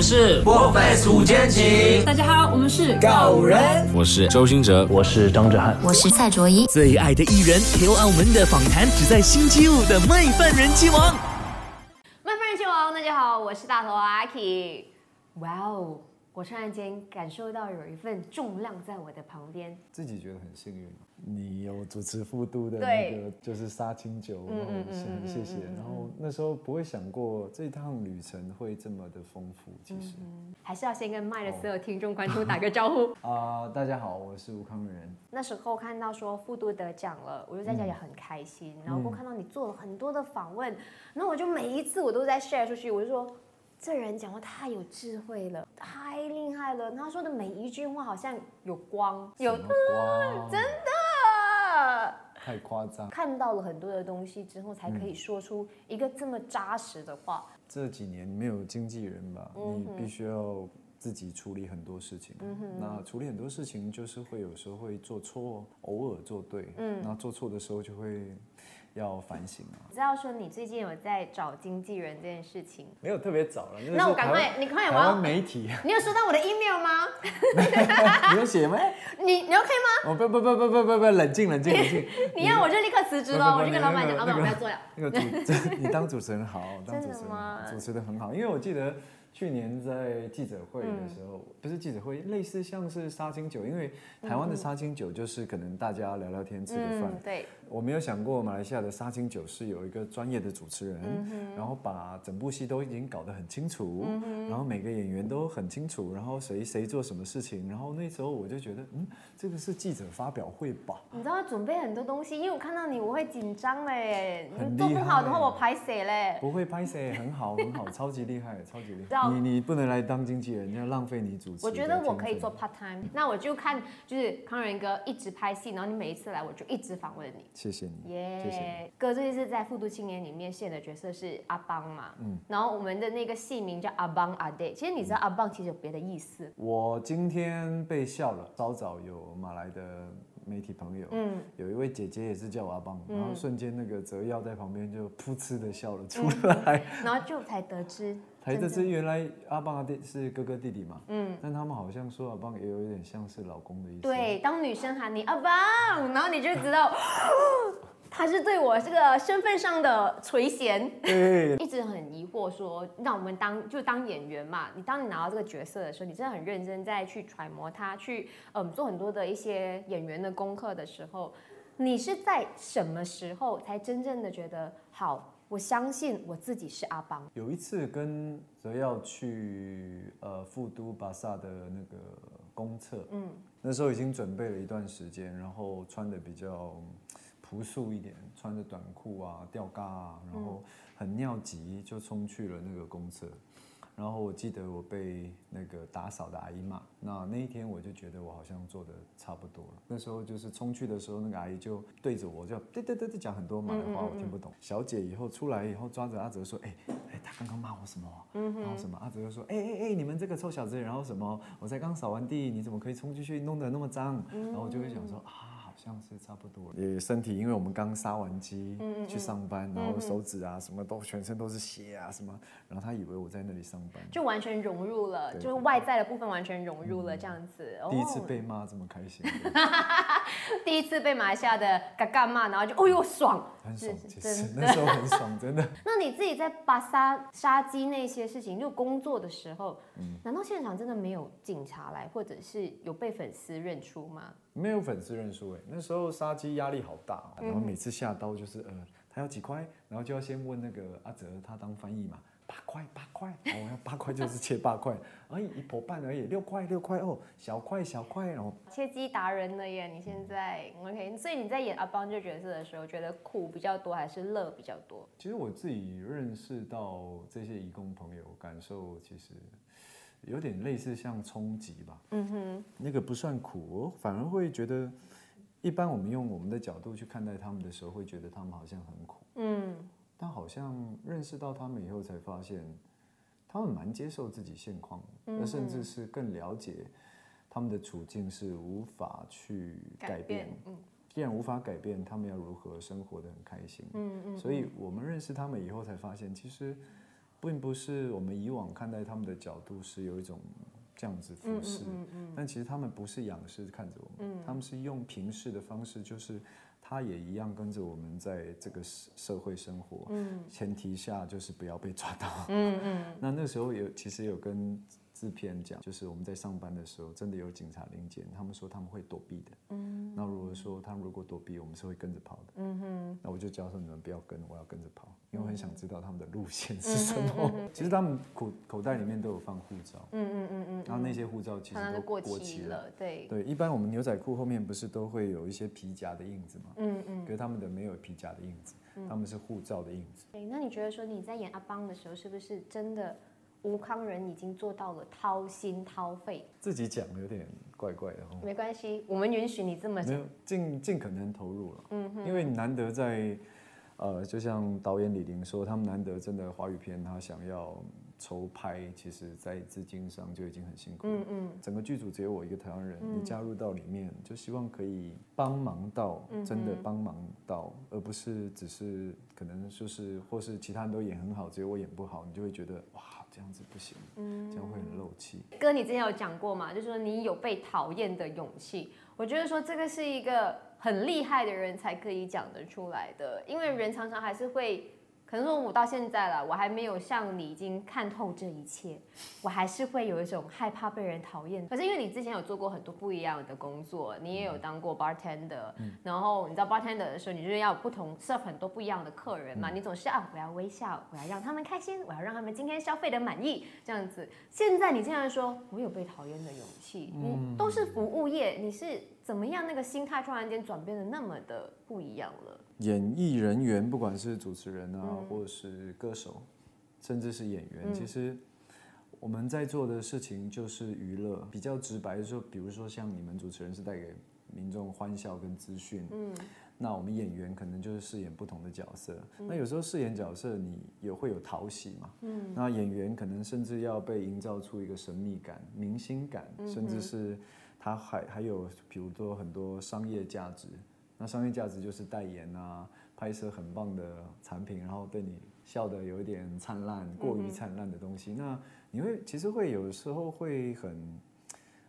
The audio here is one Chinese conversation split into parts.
们是破费五间情，大家好，我们是狗人。我是周星哲，我是张哲瀚，我是蔡卓宜。最爱的艺人，Q 澳门的访谈只在星期五的麦饭人气王。麦饭人气王，大家好，我是大头阿 K。哇哦，我突然间感受到有一份重量在我的旁边。自己觉得很幸运。你有主持复读的那个，就是杀青酒，嗯然后嗯嗯嗯很谢谢。然后那时候不会想过这一趟旅程会这么的丰富，其实。还是要先跟麦的所有听众观众打个招呼。啊、大家好，我是吴康仁。那时候看到说复读得奖了，我就在家里很开心。然后我看到你做了很多的访问，然后我就每一次我都在 share 出去，我就说。这人讲话太有智慧了，太厉害了。他说的每一句话好像有光，有光真的。太夸张。看到了很多的东西之后，才可以说出一个这么扎实的话。这几年没有经纪人吧，嗯你必须要自己处理很多事情。那处理很多事情，就是会有时候会做错，偶尔做对。嗯，那做错的时候就会要反省啊。知道说你最近有在找经纪人这件事情，没有特别早了，那我赶快，你快点，台湾我要，媒体，你有收到我的 email 吗？你有写吗？你你 OK 吗？我不不不不不不不，冷静冷静冷静。你要我就立刻辞职了，我就跟老板讲，老板我不要做了。那个主，你当主持人好，当主持人主持的很好。因为我记得去年在记者会的时候，不是记者会，类似像是杀青酒，因为台湾的杀青酒就是可能大家聊聊天、吃个饭。嗯，对，我没有想过马来西亚的杀青酒是有一个专业的主持人，嗯然后把整部戏都已经搞得很清楚，然后每个演员都很清楚，然后谁谁做什么事情，然后那时候我就觉得，嗯，这个是记者发表会吧？你知道要准备很多东西，因为我看到你我会紧张嘞，做不好的话我拍谁嘞？不会拍谁，很好很好，超级厉害，超级厉知你你不能来当经纪人，要浪费你主持。我觉得我可以做。part time，那我就看就是康仁哥一直拍戏，然后你每一次来我就一直访问你。谢谢你，耶谢谢你。哥这一次在《复读青年》里面饰演的角色是阿邦嘛，嗯，然后我们的那个戏名叫阿邦阿 day。其实你知道阿邦其实有别的意思，我今天被笑了，早早有马来的媒体朋友，嗯，有一位姐姐也是叫我阿邦，然后瞬间那个泽耀在旁边就噗嗤的笑了出嗯来，然后就才得知，才得知原来阿邦阿弟是哥哥弟弟嘛，嗯，但他们好像说阿邦也有一点像是老公的意思，，对，当女生喊你阿邦，然后你就知道。他是对我这个身份上的垂涎，对，一直很疑惑说，那我们当就当演员嘛，你当你拿到这个角色的时候，你真的很认真在去揣摩他，去嗯做很多的一些演员的功课的时候，你是在什么时候才真正的觉得好？我相信我自己是阿邦，有一次跟泽耀去呃富都巴萨的那个公厕，嗯，那时候已经准备了一段时间，然后穿的比较朴素一点，穿着短裤啊、吊嘎啊，然后很尿急就冲去了那个公厕。然后我记得我被那个打扫的阿姨骂，那那一天我就觉得我好像做的差不多了。那时候就是冲去的时候，那个阿姨就对着我 就对对对对讲很多马来话，我听不懂。小姐以后出来以后抓着阿哲说，哎哎，他刚刚骂我什么啊？然后什么？阿哲就说，哎哎哎，你们这个臭小子，然后什么？我才刚扫完地，你怎么可以冲进去弄得那么脏？然后我就会想说啊。好像是差不多。了，也身体，因为我们刚杀完鸡去上班，然后手指啊什么都全身都是血啊什么，然后他以为我在那里上班，就完全融入了，就是外在的部分完全融入了这样子。第一次哦被骂这么开心，第一次被马来西亚的嘎嘎骂，然后就哦哟爽，很爽，是其真的。实 那时候很爽，真的。那你自己在巴沙杀鸡那些事情，就工作的时候，嗯。难道现场真的没有警察来，或者是有被粉丝认出吗？没有粉丝认出哎，那时候杀鸡压力好大，然后每次下刀就是呃，他要几块，然后就要先问那个阿哲，他当翻译嘛，八块八块，我，要八块就是切八块，而 已一婆半而已，六块六块哦，小块小块，然后切鸡达人了耶！你现在 OK，所以你在演阿邦这角色的时候，觉得苦比较多还是乐比较多？其实我自己认识到这些义工朋友，感受其实有点类似像冲击吧。嗯哼，那个不算苦，我反而会觉得，一般我们用我们的角度去看待他们的时候，会觉得他们好像很苦。嗯，但好像认识到他们以后，才发现他们蛮接受自己现况的，那、甚至是更了解他们的处境是无法去改变。嗯既然无法改变，他们要如何生活的很开心？嗯嗯。所以我们认识他们以后，才发现其实并不是我们以往看待他们的角度是有一种这样子俯视，但其实他们不是仰视看着我们，他们是用平视的方式，就是他也一样跟着我们在这个社社会生活，前提下就是不要被抓到。嗯嗯。那那时候有其实有跟。制片讲，就是我们在上班的时候，真的有警察临检，他们说他们会躲避的。嗯，那如果说他们如果躲避，我们是会跟着跑的。嗯哼，那我就教说你们不要跟，我要跟着跑，因为我很想知道他们的路线是什么。其实他们口口袋里面都有放护照。嗯嗯嗯嗯，然后那些护照其实都过期了。对对，一般我们牛仔裤后面不是都会有一些皮夹的印子吗？嗯嗯，可是他们的没有皮夹的印子，他们是护照的印子。对，那你觉得说你在演阿邦的时候，是不是真的？吴康仁已经做到了掏心掏肺，自己讲有点怪怪的没关系，我们允许你这么讲，尽尽可能投入了。嗯哼，因为难得在，呃，就像导演李玲说，他们难得真的华语片，他想要。筹拍其实，在资金上就已经很辛苦。嗯嗯，整个剧组只有我一个台湾人，你加入到里面，就希望可以帮忙到，真的帮忙到，而不是只是可能就是或是其他人都演很好，只有我演不好，你就会觉得哇，这样子不行，这样会很漏气。哥，你之前有讲过嘛？就是说你有被讨厌的勇气，我觉得说这个是一个很厉害的人才可以讲得出来的，因为人常常还是会。可能说，我到现在了，我还没有像你已经看透这一切，我还是会有一种害怕被人讨厌。可是因为你之前有做过很多不一样的工作，你也有当过 bartender，然后你知道 bartender 的时候，你就是要不同 serve 很多不一样的客人嘛，你总是啊，我要微笑，我要让他们开心，我要让他们今天消费的满意，这样子。现在你竟然说我有被讨厌的勇气，你都是服务业，你是怎么样那个心态突然间转变的那么的不一样了？演艺人员，不管是主持人啊，或者是歌手，甚至是演员，其实我们在做的事情就是娱乐。比较直白的说，比如说像你们主持人是带给民众欢笑跟资讯，嗯，那我们演员可能就是饰演不同的角色。那有时候饰演角色，你也会有讨喜嘛，嗯，那演员可能甚至要被营造出一个神秘感、明星感，甚至是他还还有，比如说很多商业价值。那商业价值就是代言啊，拍摄很棒的产品，然后对你笑得有一点灿烂，过于灿烂的东西。那你会其实会有时候会很，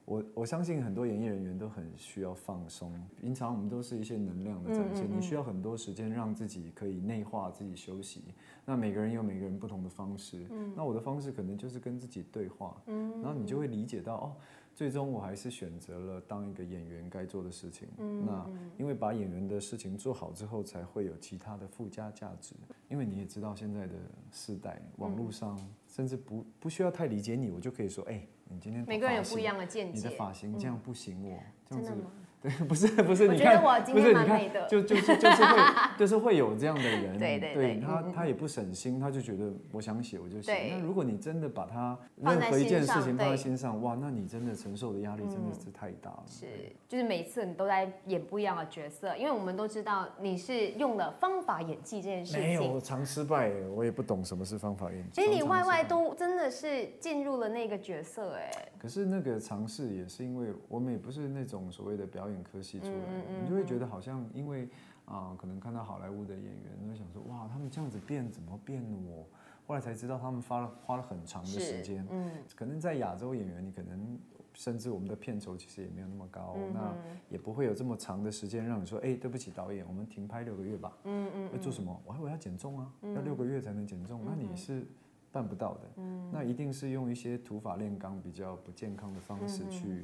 我我相信很多演艺人员都很需要放松。平常我们都是一些能量的展现，你需要很多时间让自己可以内化自己休息。那每个人有每个人不同的方式，那我的方式可能就是跟自己对话，然后你就会理解到哦。最终我还是选择了当一个演员该做的事情。那因为把演员的事情做好之后，才会有其他的附加价值。因为你也知道现在的世代，网络上甚至不不需要太理解你，我就可以说，哎，你今天每个人有不一样的见解，你的发型这样不行哦，这样子。对，不是不是，你看，不是你看，就就是就是会就是会有这样的人，对对对，他他也不省心，他就觉得我想写我就写。那如果你真的把他任何一件事情放在心上，哇，那你真的承受的压力真的是太大了。是，就是每次你都在演不一样的角色，因为我们都知道你是用了方法演技这件事情。没有，常失败，我也不懂什么是方法演技。其实你外外都真的是进入了那个角色，哎。可是那个尝试也是因为我们也不是那种所谓的表演科系出来。你就会觉得好像，因为啊，可能看到好莱坞的演员，会想说，哇，他们这样子变怎么变的我？后来才知道，他们花了花了很长的时间。嗯，可能在亚洲演员，你可能甚至我们的片酬其实也没有那么高，那也不会有这么长的时间让你说，哎，对不起导演，我们停拍六个月吧。嗯嗯，要做什么？我还以为要减重啊，要六个月才能减重，那你是？办不到的，那一定是用一些土法炼钢、比较不健康的方式去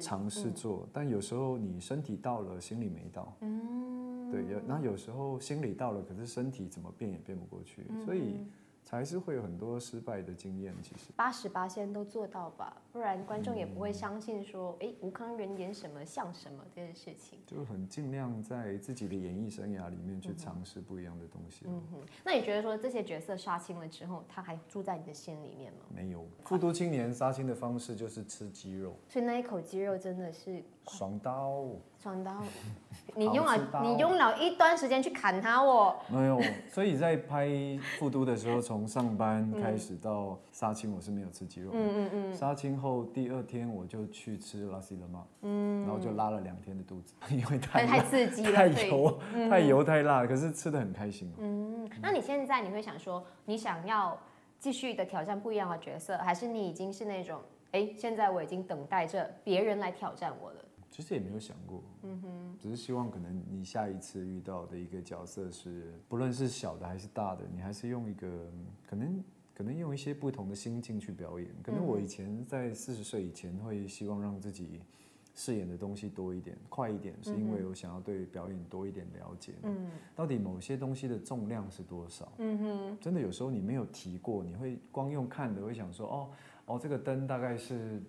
尝试做。但有时候你身体到了，心里没到。嗯，对，有那有时候心里到了，可是身体怎么变也变不过去，所以。还是会有很多失败的经验，其实八十八先都做到吧，不然观众也不会相信说，哎，吴康仁演什么像什么这件事情。就很尽量在自己的演艺生涯里面去尝试不一样的东西。嗯哼，那你觉得说这些角色杀青了之后，他还住在你的心里面吗？没有，复读青年杀青的方式就是吃鸡肉，所以那一口鸡肉真的是爽刀。爽刀，你用了你用了一段时间去砍它哦。没有，所以在拍复都的时候，从上班 开始到杀青，我是没有吃鸡肉。嗯嗯嗯。杀青后第二天我就去吃拉西了嘛，嗯，然后就拉了两天的肚子，因为太太刺激了，太油，太油太辣，可是吃的很开心。嗯，那你现在你会想说，你想要？继续的挑战不一样的角色，还是你已经是那种，哎，现在我已经等待着别人来挑战我了？其实也没有想过，嗯哼，只是希望可能你下一次遇到的一个角色是，不论是小的还是大的，你还是用一个可能可能用一些不同的心境去表演。可能我以前在四十岁以前会希望让自己饰演的东西多一点、快一点，是因为我想要对表演多一点了解。嗯，到底某些东西的重量是多少？嗯哼，真的有时候你没有提过，你会光用看的会想说，哦哦，这个灯大概是。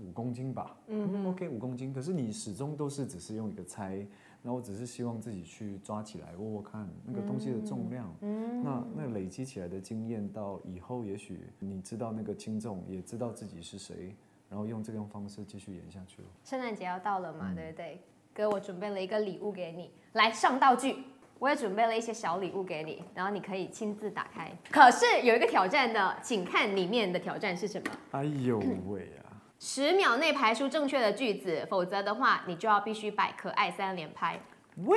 五公斤吧，嗯，OK，五公斤。可是你始终都是只是用一个猜，那我只是希望自己去抓起来握握看那个东西的重量，嗯，那那累积起来的经验到以后，也许你知道那个轻重，也知道自己是谁，然后用这种方式继续演下去了。圣诞节要到了嘛，对不对？哥，我准备了一个礼物给你，来上道具，我也准备了一些小礼物给你，然后你可以亲自打开。可是有一个挑战的，请看里面的挑战是什么？哎呦喂啊！十秒内排出正确的句子，否则的话，你就要必须摆可爱三连拍。喂，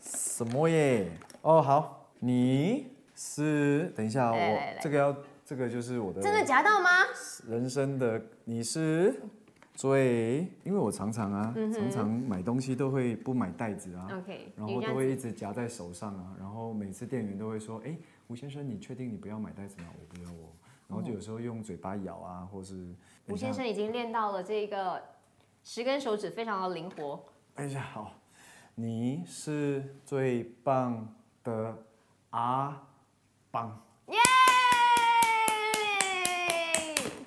什么耶？哦，好，你是等一下，我这个要这个就是我的，真的夹到吗？人生的你是最，因为我常常啊，常常买东西都会不买袋子啊，OK，然后都会一直夹在手上啊，然后每次店员都会说，哎，吴先生，你确定你不要买袋子吗？我不要我。然后就有时候用嘴巴咬啊，或是吴先生已经练到了这个十根手指非常的灵活。哎呀，好，你是最棒的阿邦。耶！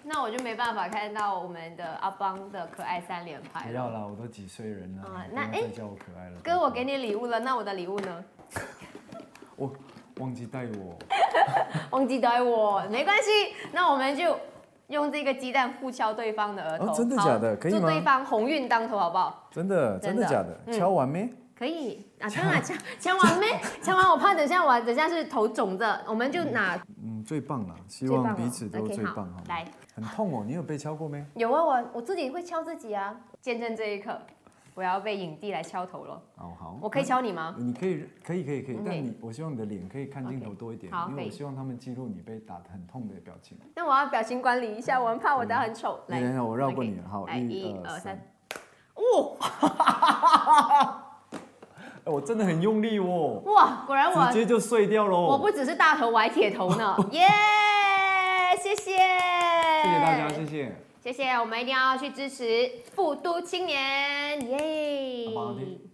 那我就没办法看到我们的阿邦的可爱三连拍。不要啦，我都几岁人了，那哎，叫我可爱了。哥，我给你礼物了，那我的礼物呢？我忘记带我。忘记带我没关系，那我们就用这个鸡蛋互敲对方的额头，真的假的？可以吗？祝对方鸿运当头，好不好？真的，真的假的？敲完没？可以啊，当然敲敲完没？敲完我怕等下我等下是头肿的，我们就拿嗯最棒了，希望彼此都最棒好。来，很痛哦，你有被敲过没？有啊，我我自己会敲自己啊，见证这一刻。我要被影帝来敲头了。哦，好，我可以敲你吗？你可以，可以，可以，可以。但你，我希望你的脸可以看镜头多一点，因为我希望他们记录你被打的很痛的表情。那我要表情管理一下，我很怕我打很丑。来，等一下，我绕过你了。好，一、二、三。哇！我真的很用力哦。哇，果然我直接就碎掉了。我不只是大头，我还铁头呢。耶！谢谢。谢谢大家，谢谢。谢谢，我们一定要去支持富都青年，耶！